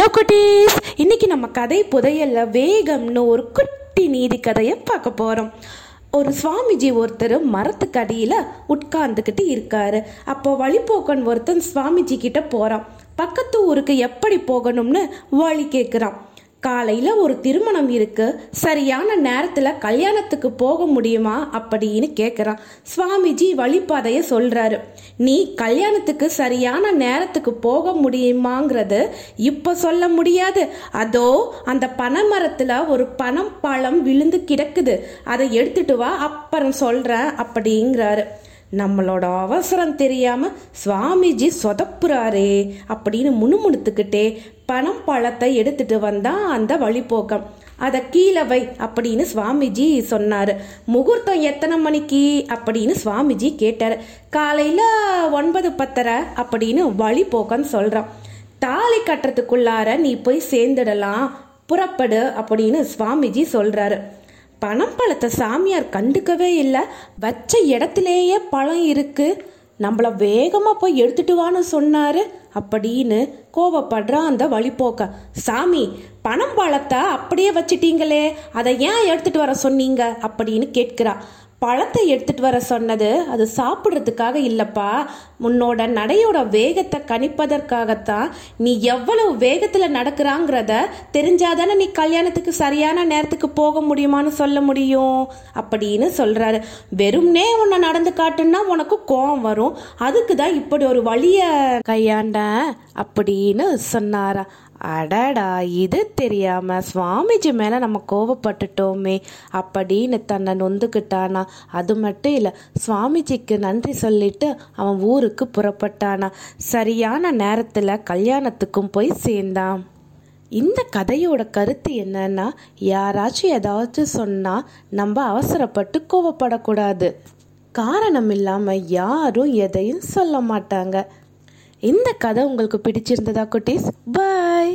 Hello குட்டீஸ். இன்னைக்கு நம்ம கதை புதையல்ல வேகம்னு ஒரு குட்டி நீதி கதையை பார்க்க போகிறோம் ஒரு சுவாமிஜி ஒருத்தர் மரத்துக்கு அடியில் உட்கார்ந்துக்கிட்டு இருக்காரு. அப்போ வழிபோக்கன் ஒருத்தன் சுவாமிஜி கிட்ட போகிறான் பக்கத்து ஊருக்கு எப்படி போகணும்னு வழி கேட்குறான் காலையில் ஒரு திருமணம் இருக்கு. சரியான நேரத்தில் கல்யாணத்துக்கு போக முடியுமா அப்படின்னு கேட்குறான் சுவாமிஜி வழிபாதையை சொல்கிறாரு நீ கல்யாணத்துக்கு சரியான நேரத்துக்கு போக முடியுமாங்கிறது இப்போ சொல்ல முடியாது. அதோ அந்த பனைமரத்தில் ஒரு பனம் பழம் விழுந்து கிடக்குது. அதை எடுத்துட்டு வா அப்புறம் சொல்கிறேன் அப்படிங்கிறாரு. நம்மளோட அவசரம் தெரியாம சுவாமிஜி சொதப்புறாரே அப்படின்னு முணுமுணுத்துக்கிட்டே பணம் பழத்தை எடுத்துட்டு வந்தான் அந்த வழிபோக்கம் அதை கீழே வை அப்படின்னு சுவாமிஜி சொன்னார். முகூர்த்தம் எத்தனை மணிக்கு அப்படின்னு சுவாமிஜி கேட்டார். காலையில் ஒன்பது பத்தரை அப்படின்னு வழிபோக்கன்னு சொல்கிறான் தாலி கட்டுறதுக்குள்ளார நீ போய் சேர்ந்துடலாம். புறப்படு அப்படின்னு சுவாமிஜி சொல்கிறாரு பணம் பழத்தை சாமியார் கண்டுக்கவே இல்லை. வச்ச இடத்துலேயே பழம் இருக்கு. நம்மள வேகமாக போய் எடுத்துட்டு வான்னு சொன்னாரு. அப்படின்னு கோவப்படுறான் அந்த வழிபோக்க. சாமி பணம் பழத்தை அப்படியே வச்சிட்டீங்களே. அதை ஏன் எடுத்துட்டு வர சொன்னீங்க? அப்படின்னு கேட்கிறா. பழத்தை எடுத்துட்டு வர சொன்னது அது சாப்பிட்றதுக்காக இல்லைப்பா. உன்னோட நடையோட வேகத்தை கணிப்பதற்காகத்தான் நீ எவ்வளவு வேகத்தில் நடக்கிறாங்கிறத தெரிஞ்சாதானே நீ கல்யாணத்துக்கு சரியான நேரத்துக்கு போக முடியுமான்னு சொல்ல முடியும். அப்படின்னு சொல்கிறாரு வெறும்னே உன்னை நடந்து காட்டுன்னா உனக்கு கோவம் வரும். அதுக்கு தான் இப்படி ஒரு வழியை கையாண்ட அப்படின்னு சொன்னாரா. அடடா இது தெரியாம சுவாமிஜி மேல நம்ம கோவப்பட்டுட்டோமே. அப்படின்னு தன்னை நொந்துக்கிட்டானா. அது மட்டும் இல்லை சுவாமிஜிக்கு நன்றி சொல்லிட்டு அவன் ஊருக்கு புறப்பட்டானா. சரியான நேரத்தில் கல்யாணத்துக்கும் போய் சேர்ந்தான். இந்த கதையோட கருத்து என்னன்னா யாராச்சும் ஏதாச்சும் சொன்னால் நம்ம அவசரப்பட்டு கோவப்படக்கூடாது. காரணம் இல்லாமல் யாரும் எதையும் சொல்ல மாட்டாங்க. இந்த கதை உங்களுக்கு பிடிச்சிருந்ததா குட்டீஸ்? பாய்